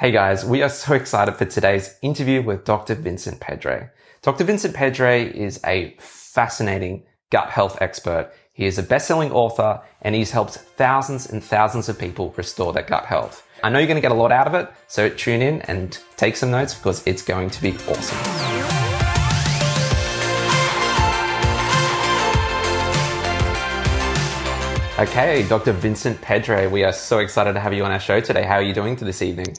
Hey guys, we are so excited for today's interview with Dr. Vincent Pedre. Dr. Vincent Pedre is a fascinating gut health expert. He is a best-selling author and he's helped thousands and thousands of people restore their gut health. I know you're going to get a lot out of it, so tune in and take some notes because it's going to be awesome. Okay, Dr. Vincent Pedre, we are so excited to have you on our show today. How are you doing this evening?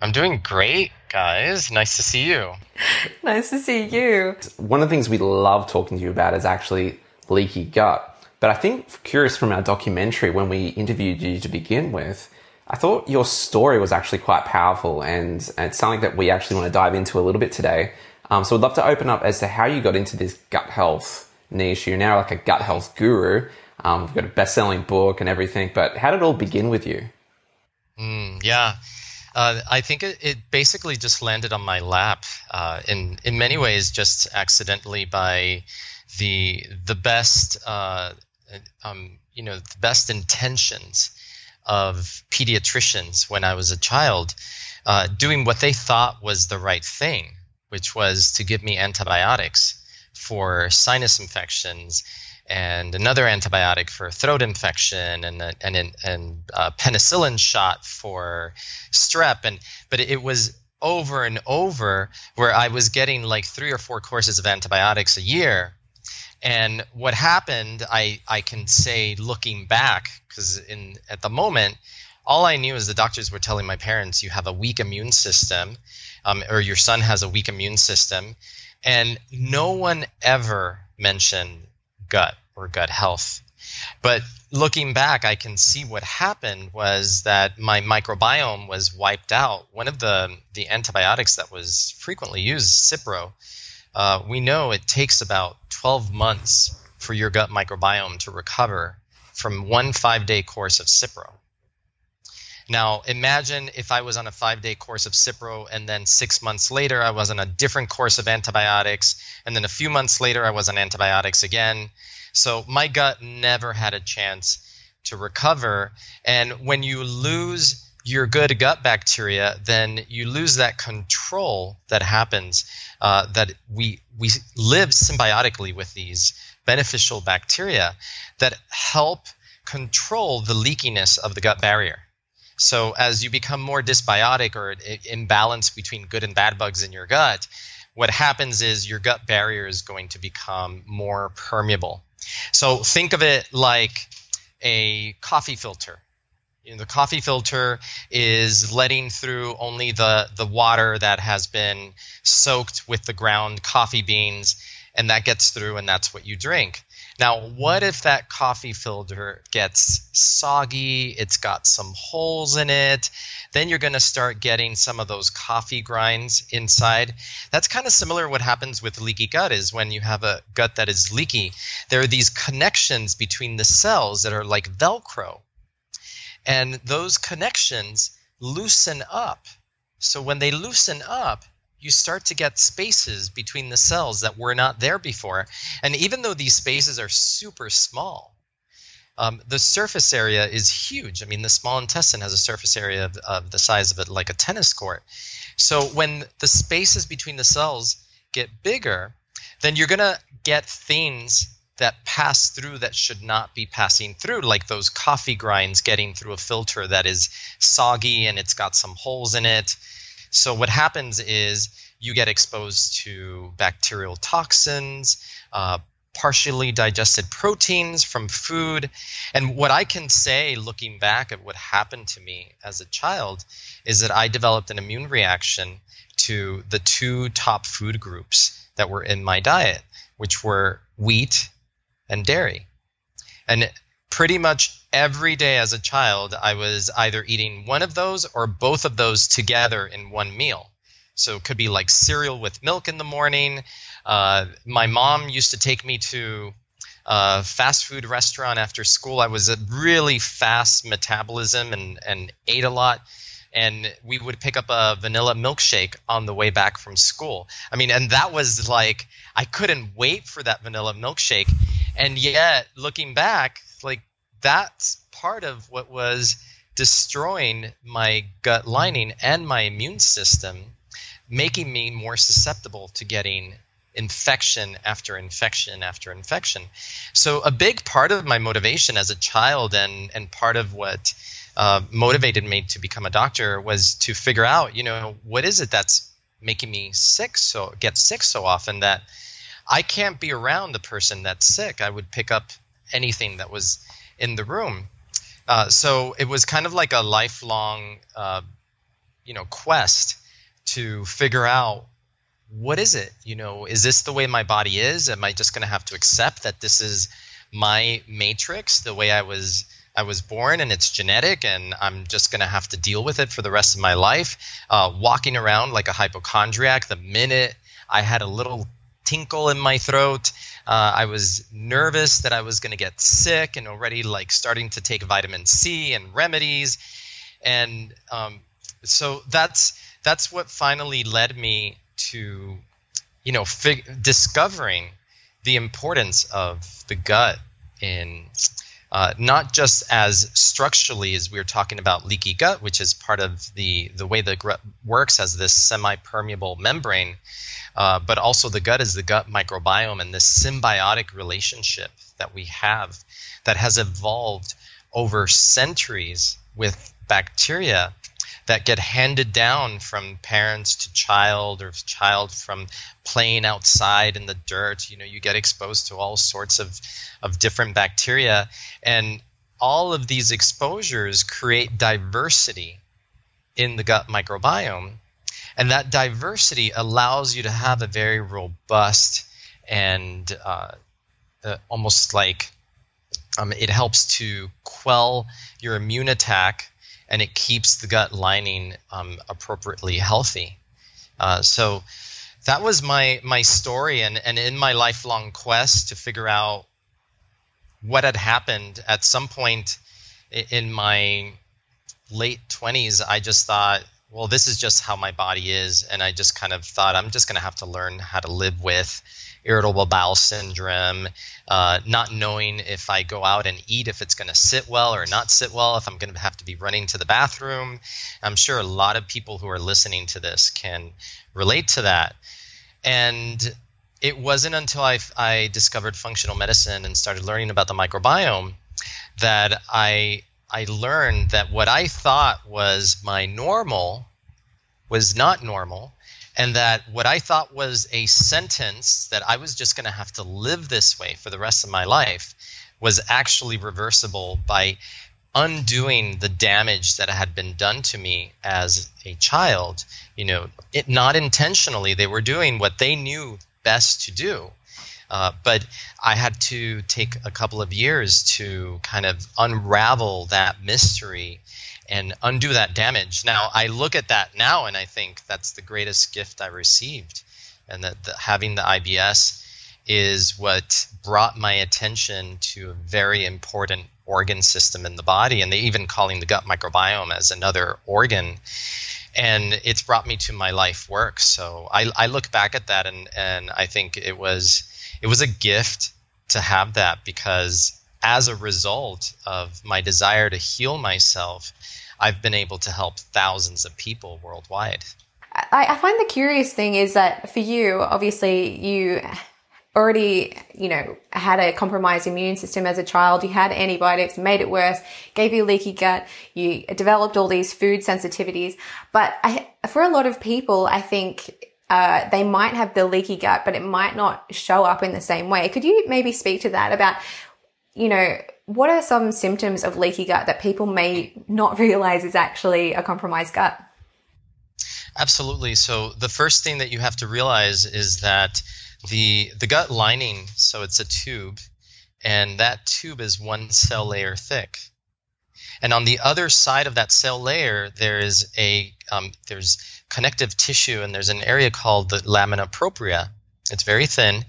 I'm doing great, guys. Nice to see you. nice to see you. One of the things we love talking to you about is actually leaky gut. But I think, curious from our documentary when we interviewed you to begin with, I thought your story was actually quite powerful and, and it's something that we actually want to dive into a little bit today. Um, so we'd love to open up as to how you got into this gut health niche. You're now like a gut health guru. Um, you've got a best selling book and everything, but how did it all begin with you? Mm, yeah. Uh, I think it, it, basically just landed on my lap uh, in in many ways, just accidentally by the the best uh, um, you know the best intentions of pediatricians when I was a child, uh, doing what they thought was the right thing, which was to give me antibiotics for sinus infections and another antibiotic for throat infection and a, and and a penicillin shot for strep. And but it was over and over where I was getting like three or four courses of antibiotics a year. And what happened I I can say looking back because in at the moment all I knew is the doctors were telling my parents you have a weak immune system um, or your son has a weak immune system. And no one ever mentioned gut or gut health. But looking back, I can see what happened was that my microbiome was wiped out. One of the, the antibiotics that was frequently used, Cipro, uh, we know it takes about 12 months for your gut microbiome to recover from one five day course of Cipro. Now, imagine if I was on a five day course of Cipro and then six months later I was on a different course of antibiotics, and then a few months later I was on antibiotics again. So my gut never had a chance to recover. And when you lose your good gut bacteria, then you lose that control that happens. Uh, that we we live symbiotically with these beneficial bacteria that help control the leakiness of the gut barrier. So as you become more dysbiotic or imbalance between good and bad bugs in your gut, what happens is your gut barrier is going to become more permeable. So think of it like a coffee filter. You know, the coffee filter is letting through only the, the water that has been soaked with the ground coffee beans, and that gets through, and that's what you drink. Now, what if that coffee filter gets soggy? It's got some holes in it. Then you're going to start getting some of those coffee grinds inside. That's kind of similar what happens with leaky gut is when you have a gut that is leaky, there are these connections between the cells that are like velcro. And those connections loosen up. So when they loosen up, you start to get spaces between the cells that were not there before. And even though these spaces are super small, um, the surface area is huge. I mean, the small intestine has a surface area of, of the size of it like a tennis court. So when the spaces between the cells get bigger, then you're going to get things that pass through that should not be passing through, like those coffee grinds getting through a filter that is soggy and it's got some holes in it so what happens is you get exposed to bacterial toxins, uh, partially digested proteins from food. And what I can say, looking back at what happened to me as a child, is that I developed an immune reaction to the two top food groups that were in my diet, which were wheat and dairy. And pretty much every day as a child, I was either eating one of those or both of those together in one meal. So it could be like cereal with milk in the morning. Uh, my mom used to take me to a fast food restaurant after school. I was a really fast metabolism and, and ate a lot. And we would pick up a vanilla milkshake on the way back from school. I mean, and that was like, I couldn't wait for that vanilla milkshake. And yet, looking back, like that's part of what was destroying my gut lining and my immune system, making me more susceptible to getting infection after infection after infection. So a big part of my motivation as a child and and part of what uh, motivated me to become a doctor was to figure out, you know, what is it that's making me sick so get sick so often that I can't be around the person that's sick. I would pick up anything that was in the room. Uh, so it was kind of like a lifelong, uh, you know, quest to figure out what is it? You know, is this the way my body is? Am I just going to have to accept that this is my matrix, the way I was I was born, and it's genetic, and I'm just going to have to deal with it for the rest of my life? Uh, walking around like a hypochondriac, the minute I had a little tinkle in my throat, uh, I was nervous that I was going to get sick, and already like starting to take vitamin C and remedies, and um, so that's that's what finally led me to, you know, fig- discovering the importance of the gut in uh, not just as structurally as we are talking about leaky gut, which is part of the the way the gut works as this semi-permeable membrane, uh, but also the gut is the gut microbiome and this symbiotic relationship that we have that has evolved over centuries with bacteria that get handed down from parents to child or child from playing outside in the dirt. You know, you get exposed to all sorts of, of different bacteria. And all of these exposures create diversity in the gut microbiome. And that diversity allows you to have a very robust and uh, uh, almost like um, it helps to quell your immune attack and it keeps the gut lining um, appropriately healthy. Uh, so that was my my story, and and in my lifelong quest to figure out what had happened at some point in my late 20s i just thought well this is just how my body is and i just kind of thought i'm just going to have to learn how to live with irritable bowel syndrome, uh, not knowing if I go out and eat, if it's going to sit well or not sit well, if I'm going to have to be running to the bathroom. I'm sure a lot of people who are listening to this can relate to that. And it wasn't until I, I discovered functional medicine and started learning about the microbiome that I I learned that what I thought was my normal was not normal and that what I thought was a sentence that I was just going to have to live this way for the rest of my life was actually reversible by undoing the damage that had been done to me as a child. You know, it not intentionally, they were doing what they knew best to do. Uh, but I had to take a couple of years to kind of unravel that mystery and undo that damage. Now, I look at that now and I think that's the greatest gift I received. And that the, having the IBS is what brought my attention to a very important organ system in the body. And they even calling the gut microbiome as another organ. And it's brought me to my life work. So I, I look back at that and, and I think it was it was a gift to have that because as a result of my desire to heal myself, I've been able to help thousands of people worldwide. I, I find the curious thing is that for you, obviously, you already, you know, had a compromised immune system as a child. You had antibiotics, made it worse, gave you leaky gut. You developed all these food sensitivities. But I, for a lot of people, I think uh, they might have the leaky gut, but it might not show up in the same way. Could you maybe speak to that about, you know, what are some symptoms of leaky gut that people may not realize is actually a compromised gut? Absolutely. So the first thing that you have to realize is that the the gut lining, so it's a tube, and that tube is one cell layer thick. And on the other side of that cell layer, there is a um, there's connective tissue, and there's an area called the lamina propria. It's very thin,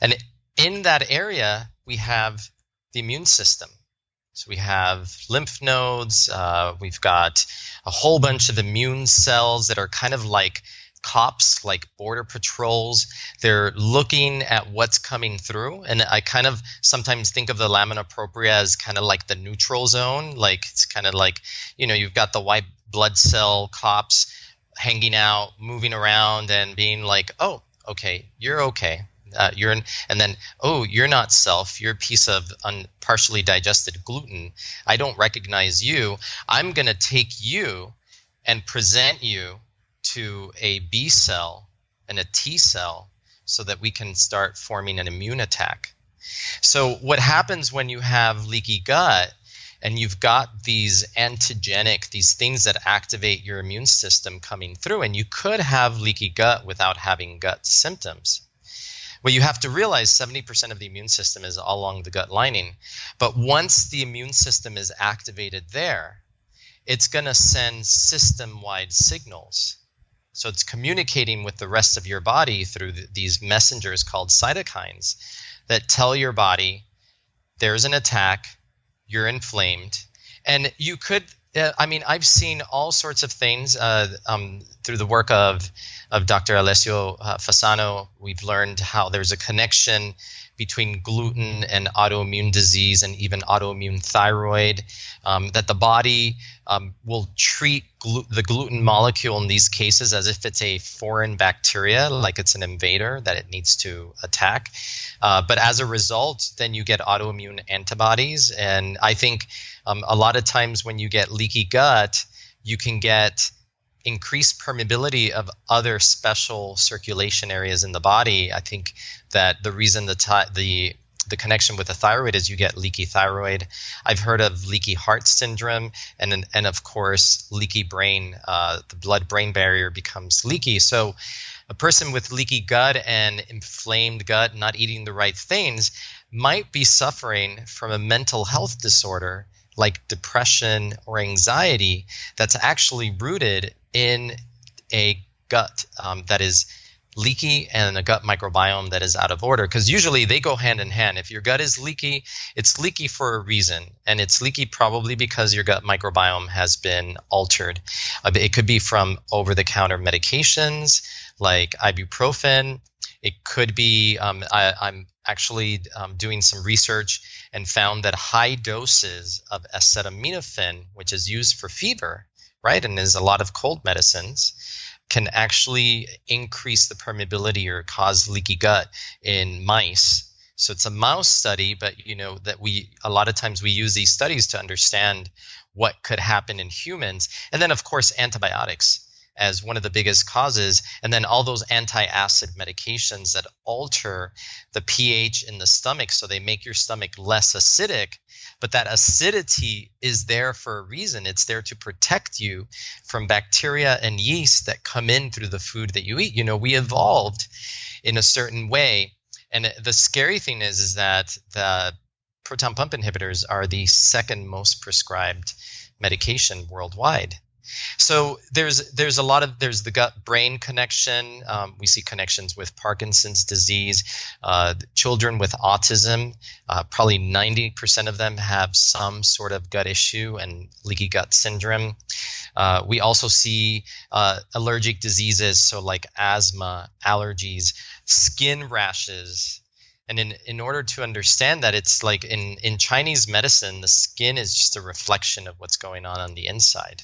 and in that area we have the immune system. So we have lymph nodes, uh, we've got a whole bunch of immune cells that are kind of like cops like border patrols they're looking at what's coming through and i kind of sometimes think of the lamina propria as kind of like the neutral zone like it's kind of like you know you've got the white blood cell cops hanging out moving around and being like oh okay you're okay uh, you're and then oh you're not self you're a piece of un, partially digested gluten. I don't recognize you. I'm going to take you and present you to a b cell and a t cell so that we can start forming an immune attack. So what happens when you have leaky gut and you've got these antigenic these things that activate your immune system coming through and you could have leaky gut without having gut symptoms well, you have to realize 70% of the immune system is along the gut lining. But once the immune system is activated there, it's going to send system wide signals. So it's communicating with the rest of your body through th- these messengers called cytokines that tell your body there's an attack, you're inflamed. And you could, uh, I mean, I've seen all sorts of things uh, um, through the work of of Dr. Alessio uh, Fasano, we've learned how there's a connection between gluten and autoimmune disease and even autoimmune thyroid. Um, that the body um, will treat glu- the gluten molecule in these cases as if it's a foreign bacteria, like it's an invader that it needs to attack. Uh, but as a result, then you get autoimmune antibodies. And I think um, a lot of times when you get leaky gut, you can get increased permeability of other special circulation areas in the body. I think that the reason the the the connection with the thyroid is you get leaky thyroid. I've heard of leaky heart syndrome, and and of course leaky brain. Uh, the blood brain barrier becomes leaky. So, a person with leaky gut and inflamed gut, not eating the right things, might be suffering from a mental health disorder like depression or anxiety that's actually rooted in a gut um, that is leaky and a gut microbiome that is out of order. Because usually they go hand in hand. If your gut is leaky it's leaky for a reason and it's leaky probably because your gut microbiome has been altered. Uh, it could be from over the counter medications like ibuprofen. It could be um, I, am actually um, doing some research and found that high doses of acetaminophen which is used for fever right? And there's a lot of cold medicines can actually increase the permeability or cause leaky gut in mice. So it's a mouse study, but you know that we a lot of times we use these studies to understand what could happen in humans. And then of course antibiotics as one of the biggest causes and then all those anti-acid medications that alter the pH in the stomach so they make your stomach less acidic but that acidity is there for a reason. It's there to protect you from bacteria and yeast that come in through the food that you eat. You know, we evolved in a certain way. And the scary thing is, is that the proton pump inhibitors are the second most prescribed medication worldwide. So there's there's a lot of there's the gut brain connection. Um, we see connections with Parkinson's disease, uh, children with autism. Uh, probably 90% of them have some sort of gut issue and leaky gut syndrome. Uh, we also see uh, allergic diseases, so like asthma, allergies, skin rashes, and in, in order to understand that it's like in, in chinese medicine the skin is just a reflection of what's going on on the inside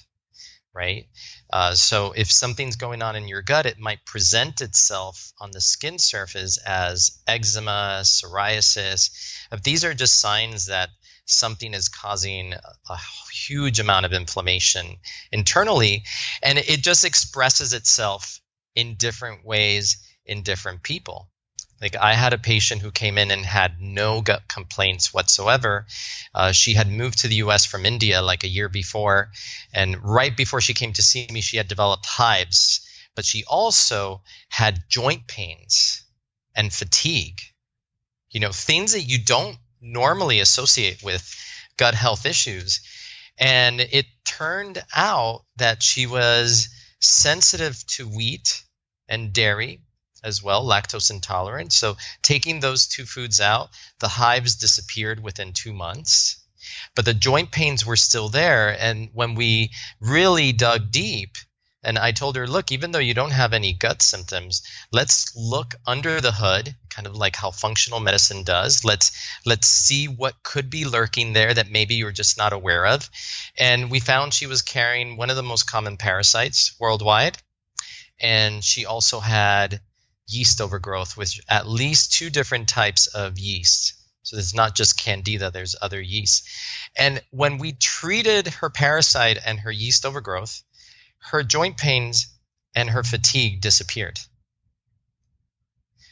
right? Uh, so if something's going on in your gut, it might present itself on the skin surface as eczema, psoriasis. If these are just signs that something is causing a huge amount of inflammation internally, and it just expresses itself in different ways in different people. Like I had a patient who came in and had no gut complaints whatsoever. Uh, she had moved to the U.S. from India like a year before, and right before she came to see me, she had developed hives, but she also had joint pains and fatigue. You know, things that you don't normally associate with gut health issues. And it turned out that she was sensitive to wheat and dairy as well, lactose intolerant. So taking those two foods out, the hives disappeared within two months. But the joint pains were still there. And when we really dug deep, And I told her, look, even though you don't have any gut symptoms, let's look under the hood, kind of like how functional medicine does. Let's let's see what could be lurking there that maybe you're just not aware of. And we found she was carrying one of the most common parasites worldwide. And she also had yeast overgrowth with at least two different types of yeast. So it's not just candida, there's other yeast. And when we treated her parasite and her yeast overgrowth, her joint pains and her fatigue disappeared.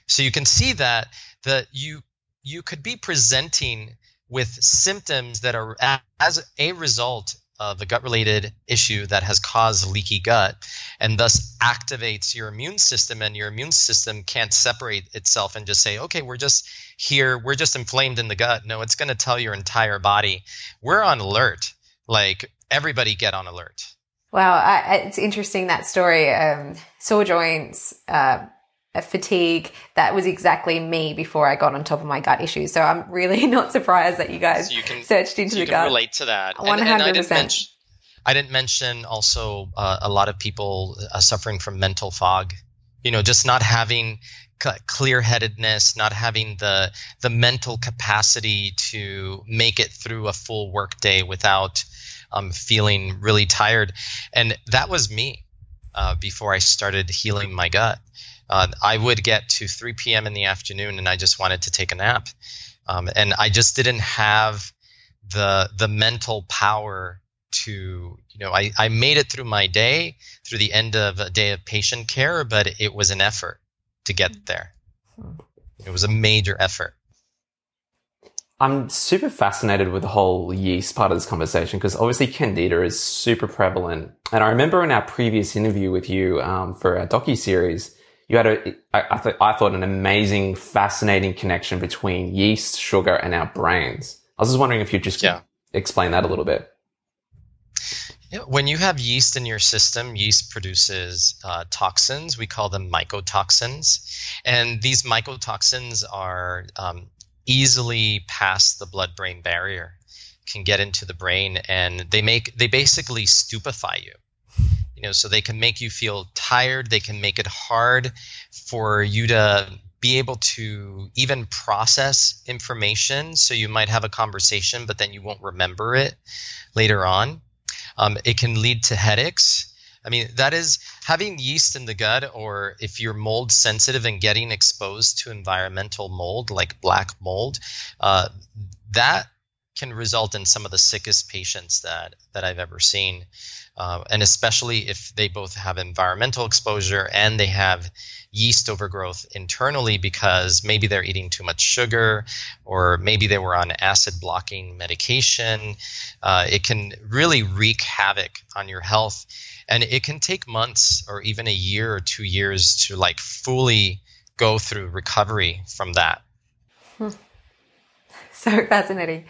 So you can see that that you you could be presenting with symptoms that are as a result of a gut related issue that has caused leaky gut and thus activates your immune system and your immune system can't separate itself and just say okay we're just here. We're just inflamed in the gut. No it's going to tell your entire body we're on alert. Like everybody get on alert. Wow, I, it's interesting that story. Um, sore joints, uh, fatigue. That was exactly me before I got on top of my gut issues. So I'm really not surprised that you guys so you can, searched into so the gut. relate to that. One hundred percent. I didn't mention also uh, a lot of people uh, suffering from mental fog. You know, just not having clear headedness, not having the the mental capacity to make it through a full workday without um, feeling really tired. And that was me uh, before I started healing my gut. Uh, I would get to 3 p.m. in the afternoon and I just wanted to take a nap. Um, and I just didn't have the the mental power to you know I, I made it through my day through the end of a day of patient care but it was an effort to get there it was a major effort I'm super fascinated with the whole yeast part of this conversation because obviously candida is super prevalent. And I remember in our previous interview with you um, for our docu series, you had a I, I, th- I thought an amazing, fascinating connection between yeast, sugar, and our brains. I was just wondering if you'd just yeah. explain that a little bit. Yeah, when you have yeast in your system, yeast produces uh, toxins. We call them mycotoxins, and these mycotoxins are um, easily pass the blood-brain barrier, can get into the brain, and they make they basically stupefy you. You know, so they can make you feel tired. They can make it hard for you to be able to even process information. So you might have a conversation, but then you won't remember it later on. Um, it can lead to headaches. I mean, that is having yeast in the gut, or if you're mold sensitive and getting exposed to environmental mold like black mold, uh, that can result in some of the sickest patients that that I've ever seen, uh, and especially if they both have environmental exposure and they have yeast overgrowth internally because maybe they're eating too much sugar or maybe they were on acid blocking medication. Uh, it can really wreak havoc on your health and it can take months or even a year or two years to like fully go through recovery from that. so fascinating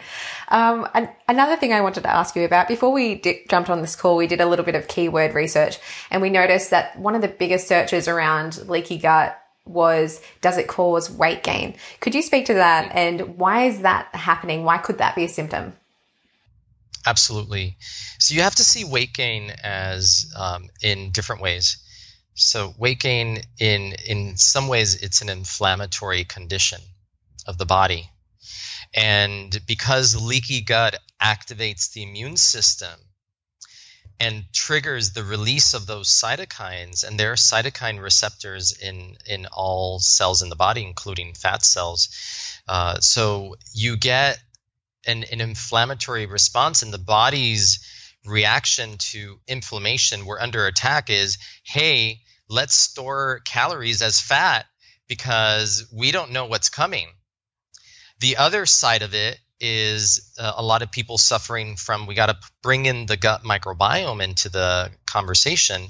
um, and another thing i wanted to ask you about before we di- jumped on this call we did a little bit of keyword research and we noticed that one of the biggest searches around leaky gut was does it cause weight gain could you speak to that and why is that happening why could that be a symptom Absolutely. So you have to see weight gain as um, in different ways. So weight gain in in some ways it's an inflammatory condition of the body. And because leaky gut activates the immune system and triggers the release of those cytokines, and there are cytokine receptors in in all cells in the body, including fat cells. Uh, so you get an, an inflammatory response and the body's reaction to inflammation we're under attack is hey let's store calories as fat because we don't know what's coming the other side of it is uh, a lot of people suffering from we got to bring in the gut microbiome into the conversation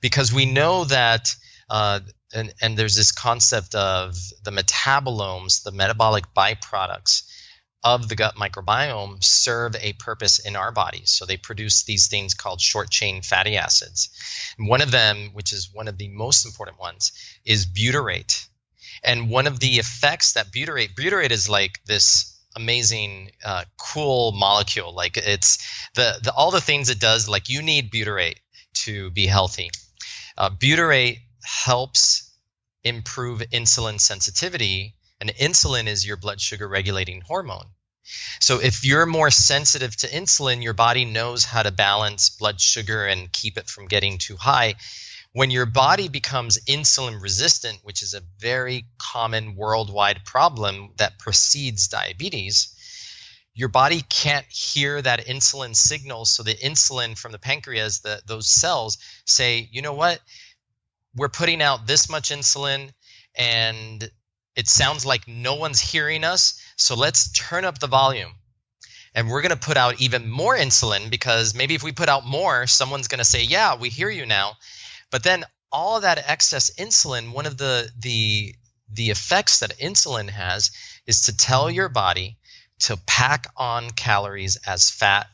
because we know that uh, and, and there's this concept of the metabolomes the metabolic byproducts of the gut microbiome serve a purpose in our bodies. So they produce these things called short chain fatty acids. And one of them, which is one of the most important ones, is butyrate. And one of the effects that butyrate, butyrate is like this amazing, uh, cool molecule. Like it's the, the all the things it does. Like you need butyrate to be healthy. Uh, butyrate helps improve insulin sensitivity, and insulin is your blood sugar regulating hormone. So if you're more sensitive to insulin, your body knows how to balance blood sugar and keep it from getting too high. When your body becomes insulin resistant, which is a very common worldwide problem that precedes diabetes, your body can't hear that insulin signal. So the insulin from the pancreas, the, those cells say, you know what? We're putting out this much insulin and it sounds like no one's hearing us. So let's turn up the volume. And we're going to put out even more insulin because maybe if we put out more, someone's going to say, yeah, we hear you now. But then all that excess insulin, one of the, the, the effects that insulin has is to tell your body to pack on calories as fat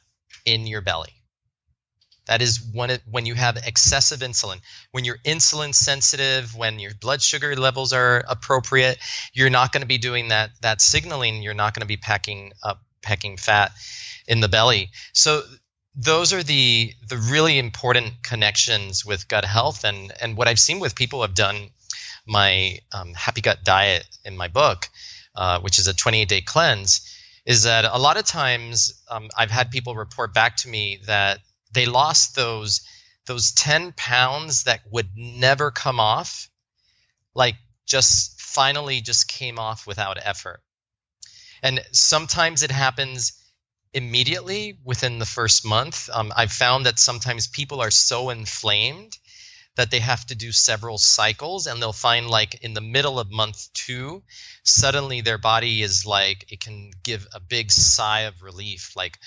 in your belly. That is when it, when you have excessive insulin. When you're insulin sensitive, when your blood sugar levels are appropriate, you're not going to be doing that that signaling. You're not going to be packing up packing fat in the belly. So those are the the really important connections with gut health and and what I've seen with people have done my um, happy gut diet in my book, uh, which is a 28 day cleanse is that a lot of times um, I've had people report back to me that they lost those those 10 pounds that would never come off, like just finally just came off without effort. And sometimes it happens immediately within the first month. Um, I've found that sometimes people are so inflamed that they have to do several cycles and they'll find like in the middle of month two suddenly their body is like it can give a big sigh of relief like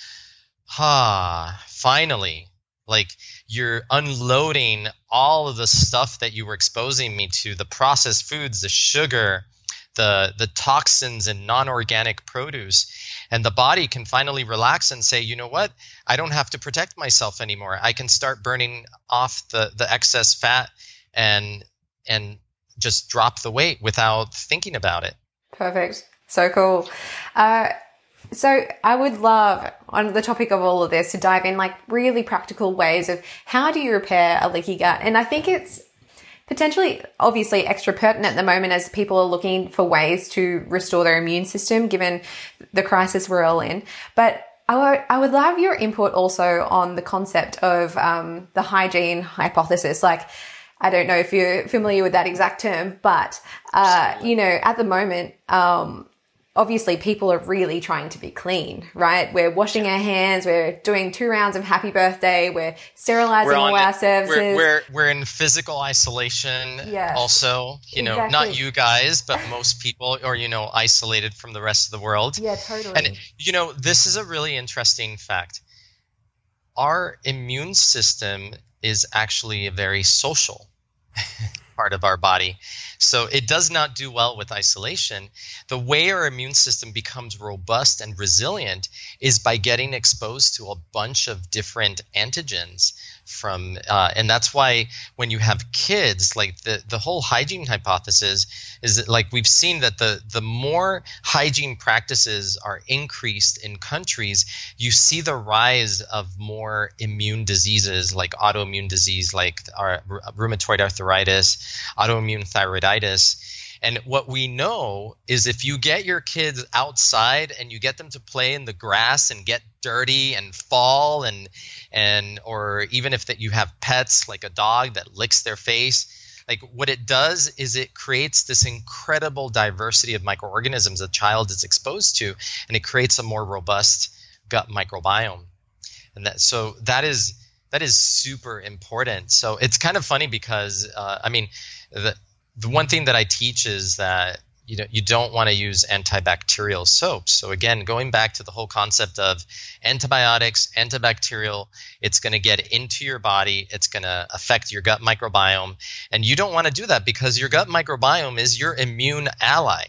ah finally like you're unloading all of the stuff that you were exposing me to the processed foods the sugar the the toxins and non-organic produce and the body can finally relax and say you know what? I don't have to protect myself anymore. I can start burning off the the excess fat and and just drop the weight without thinking about it. Perfect. So cool. Uh, so I would love on the topic of all of this to dive in like really practical ways of how do you repair a leaky gut? And I think it's potentially obviously extra pertinent at the moment as people are looking for ways to restore their immune system given the crisis we're all in. But I would, I would love your input also on the concept of um, the hygiene hypothesis. Like, I don't know if you're familiar with that exact term, but uh, you know, at the moment, um, obviously people are really trying to be clean, right? We're washing our hands, we're doing two rounds of happy birthday, we're sterilizing we're all our services. We're, we're, we're, in physical isolation yes, also, you exactly. know, not you guys, but most people are, you know, isolated from the rest of the world. Yeah, totally. And, you know, this is a really interesting fact. Our immune system is actually a very social part of our body. So it does not do well with isolation. The way our immune system becomes robust and resilient is by getting exposed to a bunch of different antigens from uh, and that's why when you have kids like the the whole hygiene hypothesis is that like we've seen that the the more hygiene practices are increased in countries you see the rise of more immune diseases like autoimmune disease like our rheumatoid arthritis autoimmune thyroiditis and what we know is if you get your kids outside and you get them to play in the grass and get dirty and fall and and or even if that you have pets like a dog that licks their face, like what it does is it creates this incredible diversity of microorganisms a child is exposed to and it creates a more robust gut microbiome. And that so that is that is super important. So it's kind of funny because uh, I mean the the one thing that I teach is that you know you don't want to use antibacterial soaps. So again, going back to the whole concept of antibiotics, antibacterial, it's going to get into your body, it's going to affect your gut microbiome, and you don't want to do that because your gut microbiome is your immune ally.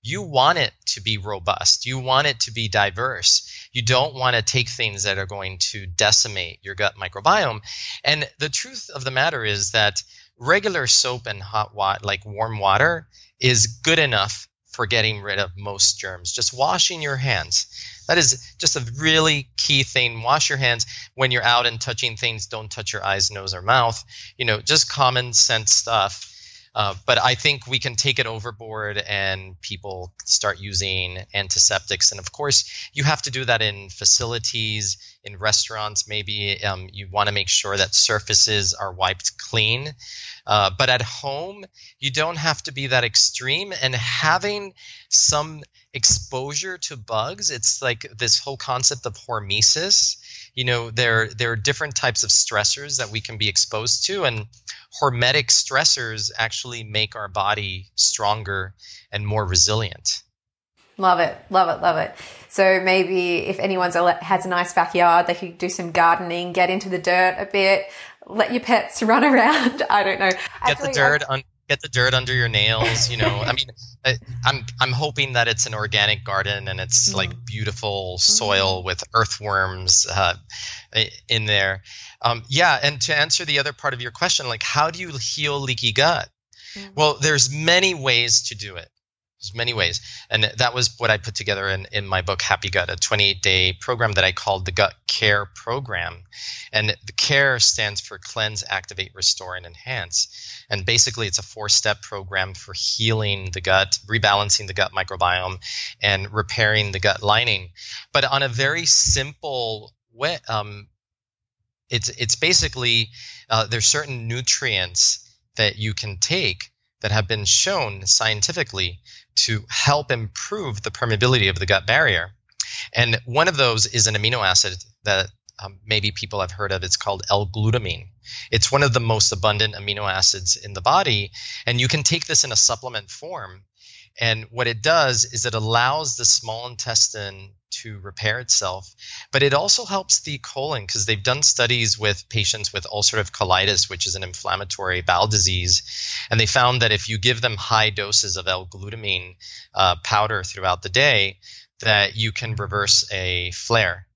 You want it to be robust. You want it to be diverse. You don't want to take things that are going to decimate your gut microbiome. And the truth of the matter is that regular soap and hot water, like warm water, is good enough for getting rid of most germs. Just washing your hands. That is just a really key thing. Wash your hands when you're out and touching things. Don't touch your eyes, nose, or mouth. You know, just common sense stuff. Uh, but I think we can take it overboard and people start using antiseptics. And of course, you have to do that in facilities, in restaurants, maybe. Um, you want to make sure that surfaces are wiped clean. Uh, but at home, you don't have to be that extreme. And having some exposure to bugs, it's like this whole concept of hormesis. You know, there there are different types of stressors that we can be exposed to, and hormetic stressors actually make our body stronger and more resilient. Love it, love it, love it. So maybe if anyone's has a nice backyard, they could do some gardening, get into the dirt a bit, let your pets run around. I don't know. Get Actually, the dirt on get the dirt under your nails. You know, I mean, I, I'm I'm hoping that it's an organic garden and it's mm. like beautiful soil mm. with earthworms uh, in there. Um, yeah, and to answer the other part of your question, like how do you heal leaky gut? Mm. Well, there's many ways to do it. There's many ways. And that was what I put together in, in my book, Happy Gut, a 28 day program that I called the Gut Care Program. And the CARE stands for Cleanse, Activate, Restore, and Enhance. And basically, it's a four step program for healing the gut, rebalancing the gut microbiome, and repairing the gut lining. But on a very simple way, um, it's, it's basically uh, there's certain nutrients that you can take that have been shown scientifically to help improve the permeability of the gut barrier. And one of those is an amino acid that um, maybe people have heard of. It's called L-glutamine. It's one of the most abundant amino acids in the body, and you can take this in a supplement form. And what it does is it allows the small intestine to repair itself, but it also helps the colon because they've done studies with patients with ulcerative colitis, which is an inflammatory bowel disease, and they found that if you give them high doses of L-glutamine uh, powder throughout the day, that you can reverse a flare.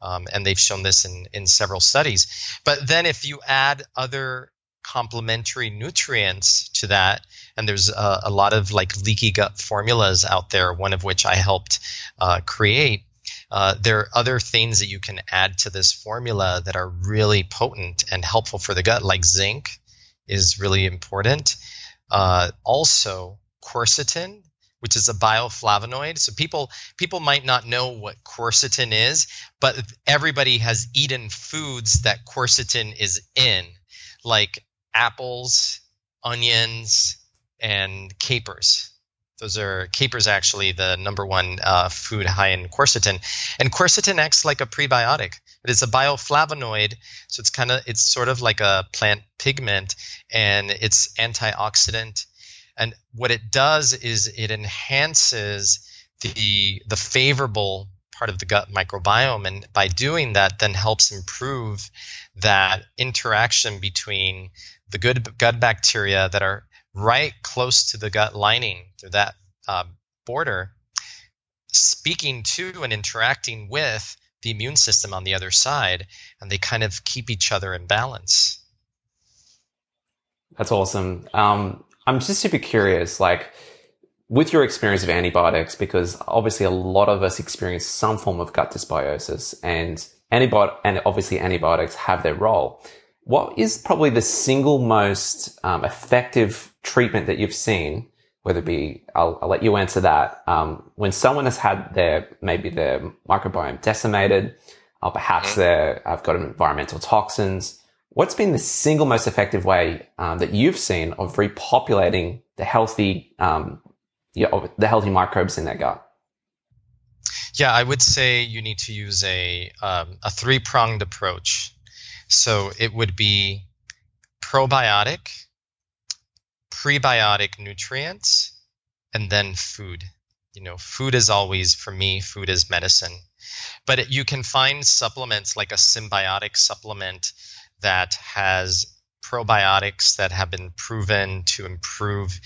Um, and they've shown this in, in several studies. But then if you add other complementary nutrients to that. And there's a, a, lot of like leaky gut formulas out there, one of which I helped uh, create. Uh, there are other things that you can add to this formula that are really potent and helpful for the gut, like zinc is really important. Uh, also, quercetin, which is a bioflavonoid. So people people might not know what quercetin is, but everybody has eaten foods that quercetin is in, like apples, onions, and capers. Those are capers actually the number one uh, food high in quercetin, and quercetin acts like a prebiotic. It is a bioflavonoid, so it's kind of it's sort of like a plant pigment, and it's antioxidant. And what it does is it enhances the the favorable part of the gut microbiome, and by doing that, then helps improve that interaction between the good gut bacteria that are right close to the gut lining, through that uh, border, speaking to and interacting with the immune system on the other side, and they kind of keep each other in balance. That's awesome. Um, I'm just super curious, like with your experience of antibiotics, because obviously a lot of us experience some form of gut dysbiosis, and antibiotic and obviously antibiotics have their role. What is probably the single most um, effective treatment that you've seen? Whether it be, I'll, I'll let you answer that. Um, when someone has had their maybe their microbiome decimated, or perhaps mm-hmm. they have got environmental toxins. What's been the single most effective way um, that you've seen of repopulating the healthy, um, yeah, the healthy microbes in their gut? Yeah, I would say you need to use a um, a three pronged approach. So it would be probiotic, prebiotic nutrients, and then food. You know, food is always, for me, food is medicine. But it, you can find supplements like a symbiotic supplement that has probiotics that have been proven to improve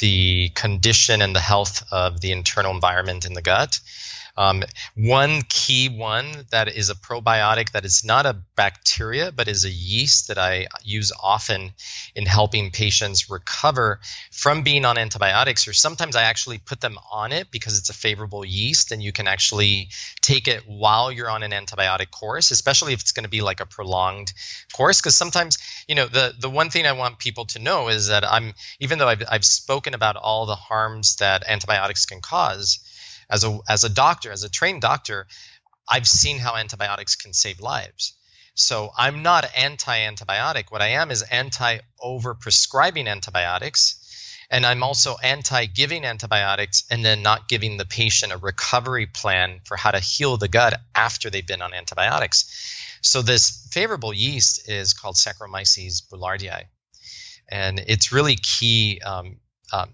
the condition and the health of the internal environment in the gut. Um, one key one that is a probiotic that is not a bacteria but is a yeast that I use often in helping patients recover from being on antibiotics, or sometimes I actually put them on it because it's a favorable yeast and you can actually take it while you're on an antibiotic course, especially if it's going to be like a prolonged course. Because sometimes, you know, the, the one thing I want people to know is that I'm, even though I've, I've spoken about all the harms that antibiotics can cause, as a as a doctor, as a trained doctor, I've seen how antibiotics can save lives. So I'm not anti-antibiotic. What I am is anti over-prescribing antibiotics. And I'm also anti giving antibiotics and then not giving the patient a recovery plan for how to heal the gut after they've been on antibiotics. So, this favorable yeast is called Saccharomyces boulardii. And it's really key um, um,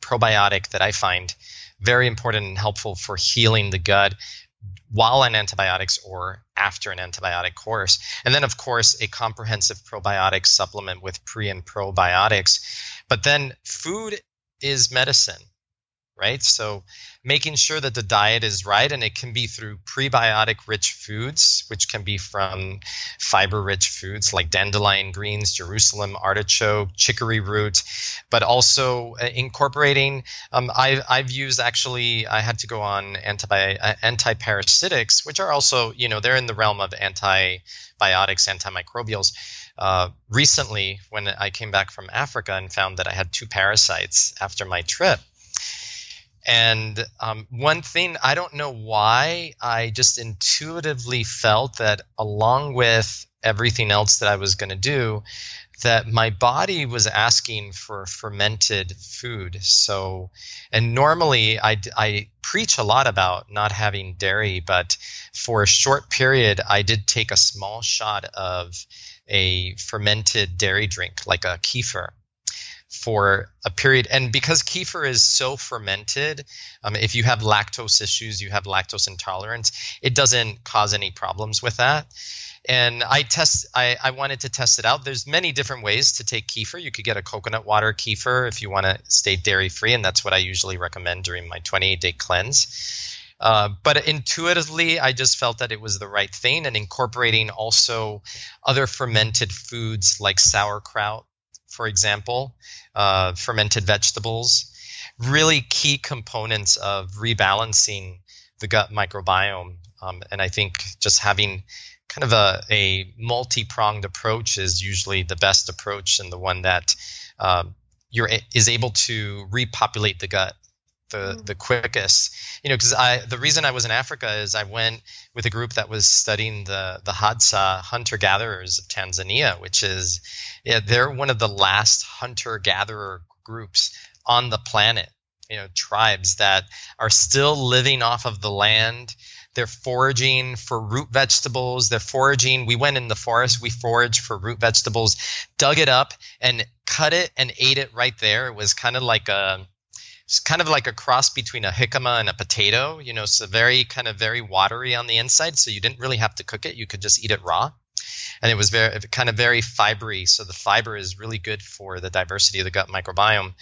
probiotic that I find very important and helpful for healing the gut while on antibiotics or after an antibiotic course. And then, of course, a comprehensive probiotic supplement with pre and probiotics. But then, food is medicine right? So making sure that the diet is right, and it can be through prebiotic rich foods, which can be from fiber rich foods like dandelion greens, Jerusalem artichoke, chicory root, but also uh, incorporating. Um, I, I've used actually, I had to go on antibi- uh, antiparasitics, which are also, you know, they're in the realm of antibiotics, antimicrobials. Uh, recently, when I came back from Africa and found that I had two parasites after my trip, and um, one thing, I don't know why, I just intuitively felt that along with everything else that I was going to do, that my body was asking for fermented food. So, and normally I, I preach a lot about not having dairy, but for a short period, I did take a small shot of a fermented dairy drink, like a kefir for a period. And because kefir is so fermented, um, if you have lactose issues, you have lactose intolerance, it doesn't cause any problems with that. And I test. I, I wanted to test it out. There's many different ways to take kefir. You could get a coconut water kefir if you want to stay dairy free, and that's what I usually recommend during my 28 day cleanse. Uh, but intuitively, I just felt that it was the right thing, and incorporating also other fermented foods like sauerkraut for example, uh, fermented vegetables, really key components of rebalancing the gut microbiome. Um, and I think just having kind of a, a multi pronged approach is usually the best approach and the one that um, you're is able to repopulate the gut the mm. the quickest. You know, because I the reason I was in Africa is I went with a group that was studying the the Hadza hunter gatherers of Tanzania, which is yeah, they're one of the last hunter gatherer groups on the planet. You know, tribes that are still living off of the land. They're foraging for root vegetables. They're foraging. We went in the forest. We foraged for root vegetables, dug it up, and cut it and ate it right there. It was kind of like a it's kind of like a cross between a jicama and a potato. You know, so very kind of very watery on the inside, so you didn't really have to cook it. You could just eat it raw, and it was very kind of very fibery. So the fiber is really good for the diversity of the gut microbiome.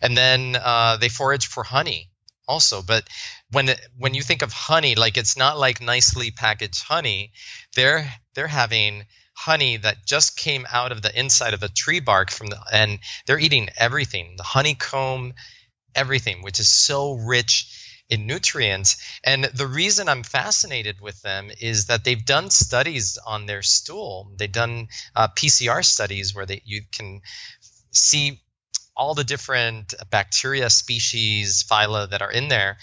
And then uh, they forage for honey also, but when when you think of honey, like it's not like nicely packaged honey. They're they're having honey that just came out of the inside of a tree bark from the and they're eating everything the honeycomb everything, which is so rich in nutrients. And the reason I'm fascinated with them is that they've done studies on their stool. They've done uh, PCR studies where they, you can see all the different bacteria species, phyla that are in there.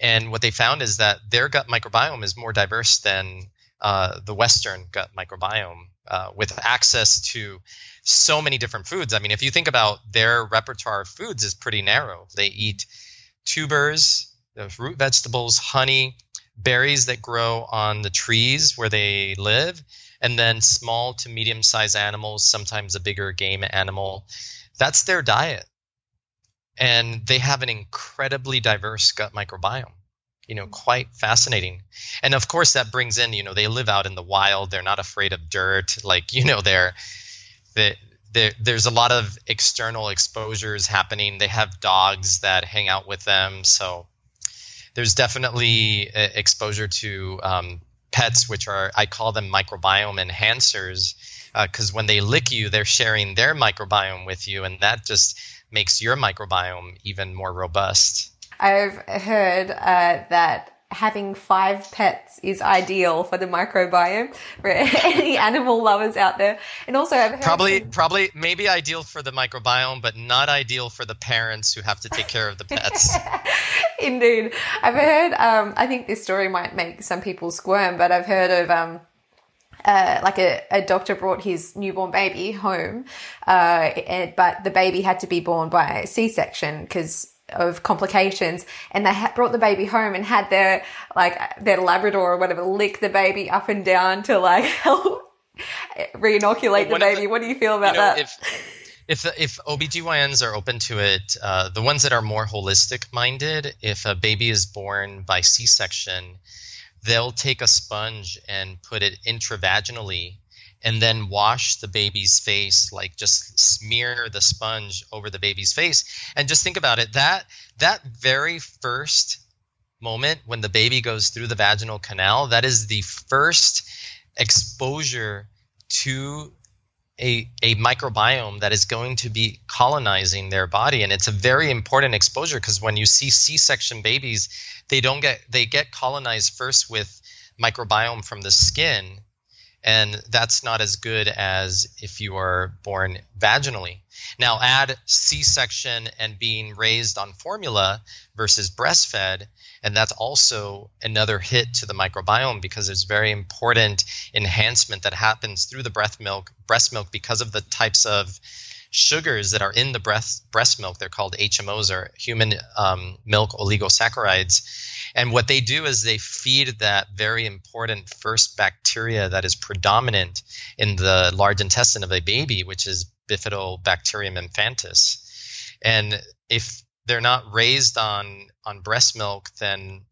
And what they found is that their gut microbiome is more diverse than uh, the Western gut microbiome, uh, with access to so many different foods. I mean, if you think about their repertoire of foods is pretty narrow. They eat tubers, root vegetables, honey, berries that grow on the trees where they live, and then small to medium sized animals, sometimes a bigger game animal. That's their diet. And they have an incredibly diverse gut microbiome. You know, quite fascinating. And of course, that brings in, you know, they live out in the wild. They're not afraid of dirt. Like, you know, they're, there, there's a lot of external exposures happening. They have dogs that hang out with them, so there's definitely uh, exposure to um, pets, which are I call them microbiome enhancers, because uh, when they lick you, they're sharing their microbiome with you, and that just makes your microbiome even more robust. I've heard uh, that having five pets is ideal for the microbiome for any animal lovers out there. And also, I've probably, some... probably, maybe ideal for the microbiome, but not ideal for the parents who have to take care of the pets. Indeed, I've heard. Um, I think this story might make some people squirm, but I've heard of. Um, uh, like a, a doctor brought his newborn baby home, uh, and, but the baby had to be born by C-section because of complications and they ha- brought the baby home and had their like their labrador or whatever lick the baby up and down to like help reinoculate well, the baby. the, what do you feel about you know, that? if, if if OBGYNs are open to it, uh, the ones that are more holistic minded, if a baby is born by C-section, they'll take a sponge and put it intravaginally and then wash the baby's face like just smear the sponge over the baby's face. And just think about it that that very first moment when the baby goes through the vaginal canal that is the first exposure to a, a microbiome that is going to be colonizing their body. And it's a very important exposure because when you see c-section babies they don't get they get colonized first with microbiome from the skin and that's not as good as if you are born vaginally. Now, add C section and being raised on formula versus breastfed, and that's also another hit to the microbiome because there's very important enhancement that happens through the breast milk, breast milk because of the types of sugars that are in the breast breast milk. They're called HMOs or human um, milk oligosaccharides and what they do is they feed that very important first bacteria that is predominant in the large intestine of a baby, which is Bifidobacterium infantis. And if they're not raised on on breast milk, then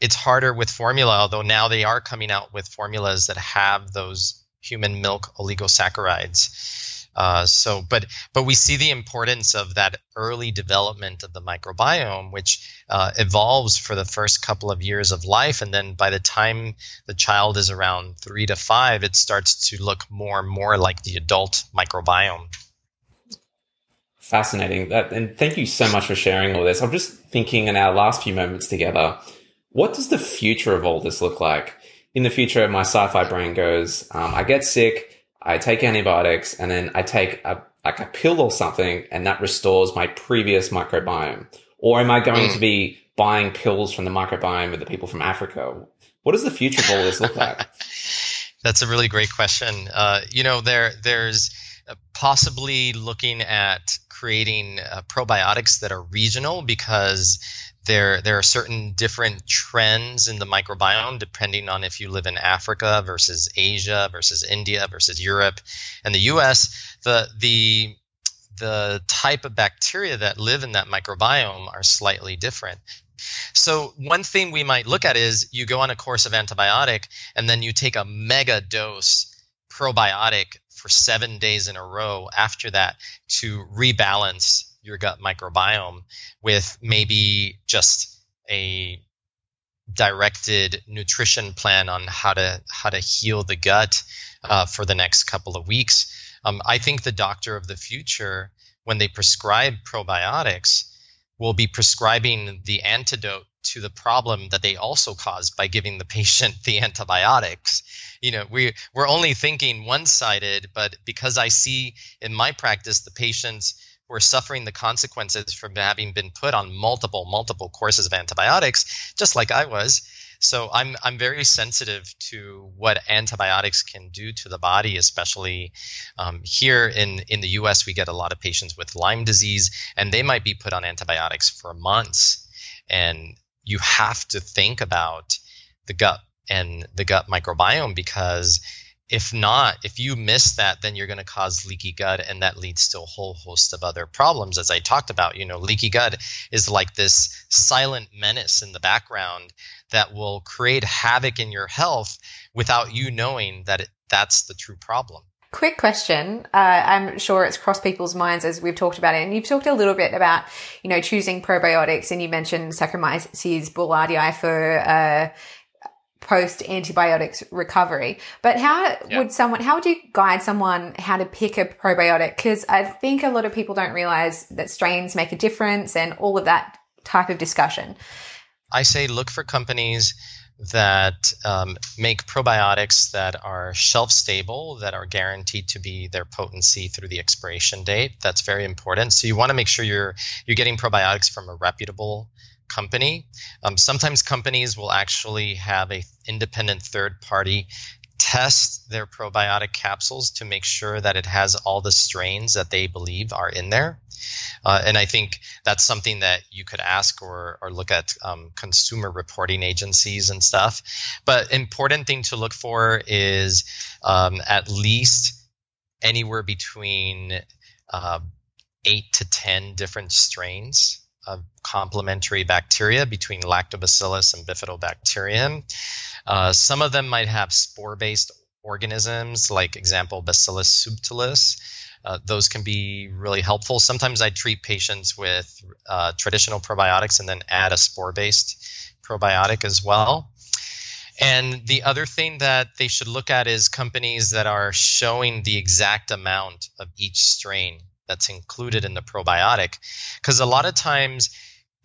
it's harder with formula. Although now they are coming out with formulas that have those human milk oligosaccharides. Uh, so, but but we see the importance of that early development of the microbiome, which uh, evolves for the first couple of years of life, and then by the time the child is around three to five, it starts to look more and more like the adult microbiome. Fascinating, that, and thank you so much for sharing all this. I'm just thinking in our last few moments together, what does the future of all this look like? In the future, my sci-fi brain goes, um, I get sick I take antibiotics and then I take a, like a pill or something and that restores my previous microbiome? Or am I going mm. to be buying pills from the microbiome of the people from Africa? What does the future of all this look like? That's a really great question. Uh, you know, there there's possibly looking at creating uh, probiotics that are regional because there there are certain different trends in the microbiome depending on if you live in Africa versus Asia versus India versus Europe and the US the the the type of bacteria that live in that microbiome are slightly different. So one thing we might look at is you go on a course of antibiotic and then you take a mega dose probiotic for 7 days in a row after that to rebalance your gut microbiome with maybe just a directed nutrition plan on how to how to heal the gut uh, for the next couple of weeks. Um, I think the doctor of the future, when they prescribe probiotics, will be prescribing the antidote to the problem that they also caused by giving the patient the antibiotics. You know, we we're only thinking one-sided, but because I see in my practice the patients who are suffering the consequences from having been put on multiple, multiple courses of antibiotics, just like I was. So I'm I'm very sensitive to what antibiotics can do to the body, especially um, here in in the U.S. We get a lot of patients with Lyme disease, and they might be put on antibiotics for months. And you have to think about the gut and the gut microbiome because if not, if you miss that, then you're going to cause leaky gut, and that leads to a whole host of other problems. As I talked about, you know, leaky gut is like this silent menace in the background that will create havoc in your health without you knowing that it, that's the true problem. Quick question. Uh, I'm sure it's crossed people's minds as we've talked about it. And you've talked a little bit about, you know, choosing probiotics and you mentioned Saccharomyces boulardii for, uh, post antibiotics recovery. But how yeah. would someone, how would you guide someone how to pick a probiotic? Cause I think a lot of people don't realize that strains make a difference and all of that type of discussion. I say look for companies that um, make probiotics that are shelf stable, that are guaranteed to be their potency through the expiration date. That's very important. So you want to make sure you're you're getting probiotics from a reputable company. Um, sometimes companies will actually have a independent third party test their probiotic capsules to make sure that it has all the strains that they believe are in there. Uh, and I think that's something that you could ask or, or look at um, consumer reporting agencies and stuff. But important thing to look for is um, at least anywhere between uh, eight to 10 different strains of complementary bacteria between lactobacillus and bifidobacterium. Uh, some of them might have spore-based organisms, like example Bacillus subtilis. Uh, those can be really helpful. Sometimes I treat patients with uh, traditional probiotics and then add a spore-based probiotic as well. And the other thing that they should look at is companies that are showing the exact amount of each strain that's included in the probiotic. Because a lot of times,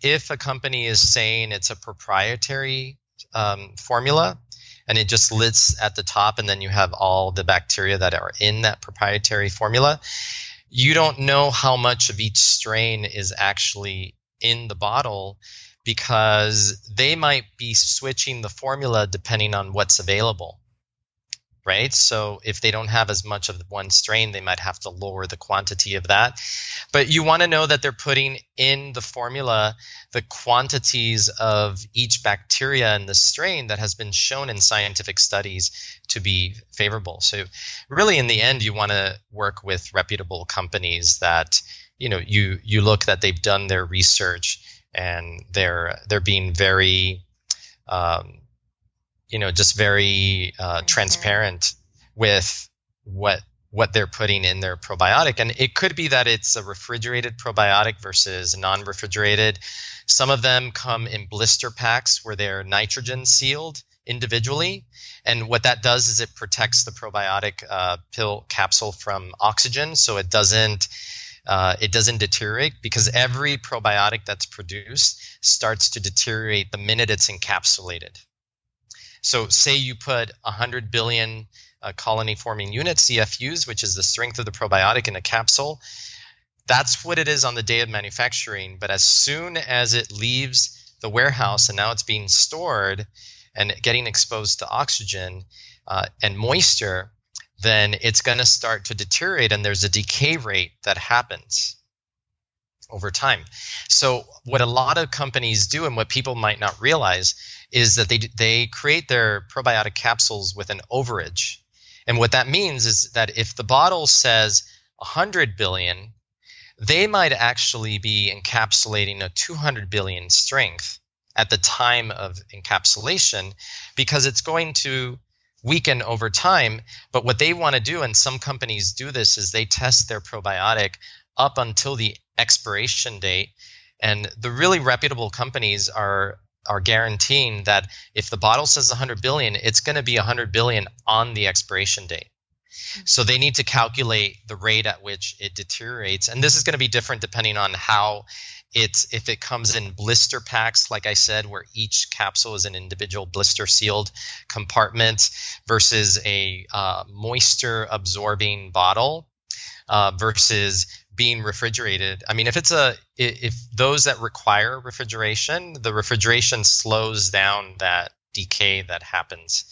if a company is saying it's a proprietary um, formula and it just lists at the top, and then you have all the bacteria that are in that proprietary formula, you don't know how much of each strain is actually in the bottle because they might be switching the formula depending on what's available right? So if they don't have as much of one strain, they might have to lower the quantity of that. But you want to know that they're putting in the formula the quantities of each bacteria in the strain that has been shown in scientific studies to be favorable. So really in the end you want to work with reputable companies that you know you you look that they've done their research and they're they're being very um, you know just very uh, transparent with what what they're putting in their probiotic. And it could be that it's a refrigerated probiotic versus non-refrigerated. Some of them come in blister packs where they're nitrogen sealed individually. And what that does is it protects the probiotic uh, pill capsule from oxygen. So it doesn't uh, it doesn't deteriorate because every probiotic that's produced starts to deteriorate the minute it's encapsulated so, say you put 100 billion uh, colony forming units, CFUs, which is the strength of the probiotic in a capsule. That's what it is on the day of manufacturing. But as soon as it leaves the warehouse and now it's being stored and getting exposed to oxygen uh, and moisture, then it's going to start to deteriorate and there's a decay rate that happens over time. So what a lot of companies do and what people might not realize is that they they create their probiotic capsules with an overage. And what that means is that if the bottle says 100 billion, they might actually be encapsulating a 200 billion strength at the time of encapsulation because it's going to weaken over time. But what they want to do, and some companies do this, is they test their probiotic up until the expiration date. And the really reputable companies are are guaranteeing that if the bottle says 100 billion, it's going to be 100 billion on the expiration date. So they need to calculate the rate at which it deteriorates, and this is going to be different depending on how it's if it comes in blister packs, like I said, where each capsule is an individual blister sealed compartment, versus a uh, moisture absorbing bottle, uh, versus being refrigerated. I mean, if it's a if those that require refrigeration, the refrigeration slows down that decay that happens.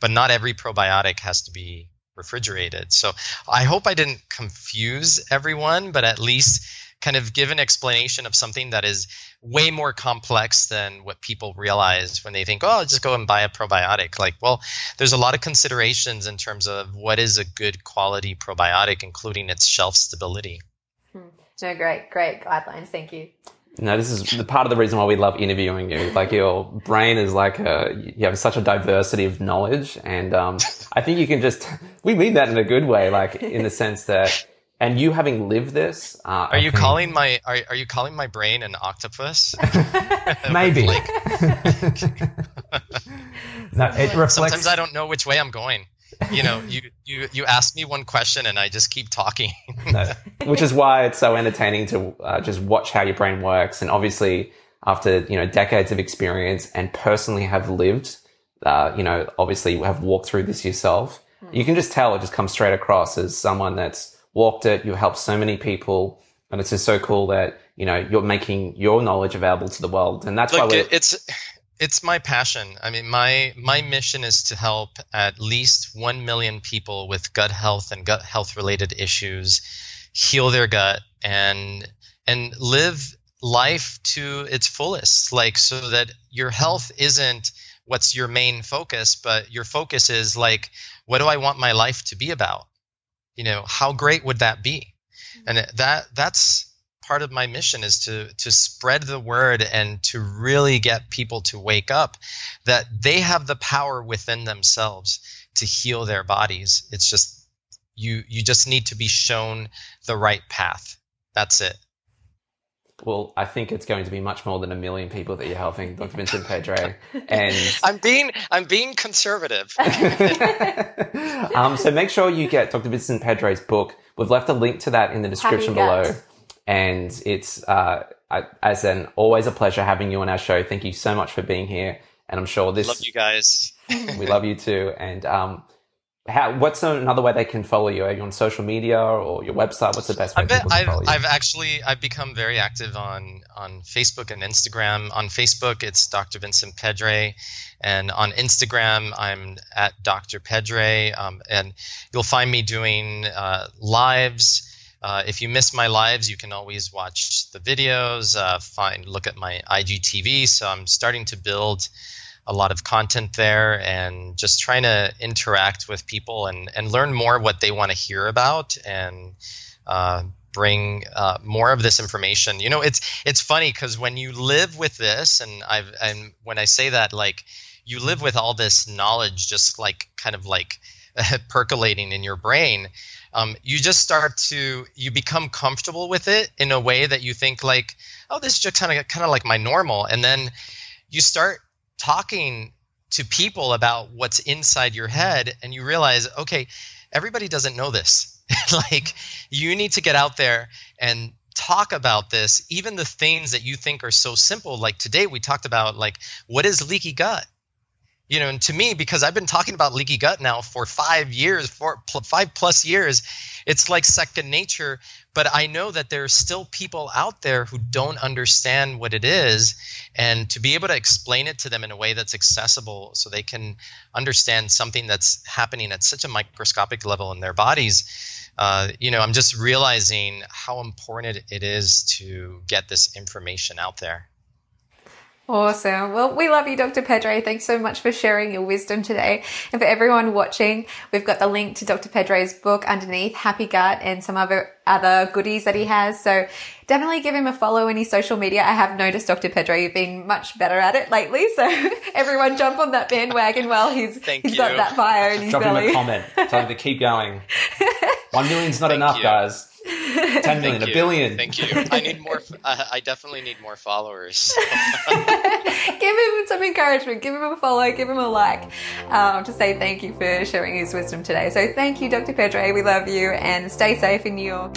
But not every probiotic has to be refrigerated. So I hope I didn't confuse everyone, but at least kind of give an explanation of something that is way more complex than what people realize when they think, oh, I'll just go and buy a probiotic. Like, well, there's a lot of considerations in terms of what is a good quality probiotic, including its shelf stability. No, great, great guidelines. Thank you. No, this is the part of the reason why we love interviewing you. Like your brain is like a, you have such a diversity of knowledge, and um, I think you can just. We mean that in a good way, like in the sense that, and you having lived this. Uh, are you think, calling my are, are you calling my brain an octopus? Maybe. no, it reflects. Sometimes I don't know which way I'm going you know, you, you, you ask me one question and I just keep talking. no. Which is why it's so entertaining to uh, just watch how your brain works. And obviously, after, you know, decades of experience and personally have lived, uh, you know, obviously have walked through this yourself, mm. you can just tell it just comes straight across as someone that's walked it. You helped so many people. And it's just so cool that, you know, you're making your knowledge available to the world. And that's Look, why it's, it's my passion. I mean, my my mission is to help at least one million people with gut health and gut health related issues heal their gut and and live life to its fullest. Like so that your health isn't what's your main focus, but your focus is like, what do I want my life to be about? You know, how great would that be? And mm-hmm. that that's part of my mission is to to spread the word and to really get people to wake up that they have the power within themselves to heal their bodies. It's just you you just need to be shown the right path. That's it. Well, I think it's going to be much more than a million people that you're helping, Dr. Vincent Pedre. And I'm being I'm being conservative. um, so make sure you get Dr. Vincent Pedre's book. We've left a link to that in the description below. And it's, uh, I, as an always a pleasure having you on our show. Thank you so much for being here. And I'm sure this. Love you guys. we love you too. And, um, how, what's another way they can follow you? Are you on social media or your website? What's the best way I've, I've, I've, actually I've become very active on on Facebook and Instagram. On Facebook, it's Dr. Vincent Pedre, and on Instagram, I'm at Dr. Pedre, um, and you'll find me doing uh, lives uh, if you miss my lives, you can always watch the videos, uh, find look at my IGTV. So I'm starting to build a lot of content there and just trying to interact with people and, and learn more what they want to hear about and uh, bring uh, more of this information. You know, it's it's funny because when you live with this, and I've and when I say that, like you live with all this knowledge, just like kind of like percolating in your brain um, you just start to you become comfortable with it in a way that you think like oh this is just kind of kind of like my normal. And then you start talking to people about what's inside your head and you realize okay everybody doesn't know this. Like you need to get out there and talk about this even the things that you think are so simple. Like today we talked about like what is leaky gut you know, and to me, because I've been talking about leaky gut now for five years, for five plus years, it's like second nature. But I know that there's still people out there who don't understand what it is, and to be able to explain it to them in a way that's accessible, so they can understand something that's happening at such a microscopic level in their bodies. Uh, you know, I'm just realizing how important it is to get this information out there. Awesome. Well, we love you, Dr. Pedre. Thanks so much for sharing your wisdom today. And for everyone watching, we've got the link to Dr. Pedre's book underneath, Happy Gut, and some other other goodies that he has. So definitely give him a follow in his social media. I have noticed, Dr. Pedre, you've been much better at it lately. So everyone jump on that bandwagon while he's Thank he's you. got that fire in his Drop belly. him a comment. Tell him to keep going. One million's not Thank enough, you. guys. 10 million, Thank a you. billion. Thank you. I need more. Uh, I definitely need more followers. give him some encouragement. Give him a follow. Give him a like um, to say thank you for sharing his wisdom today. So thank you, Dr. Pedre. We love you and stay safe in New York.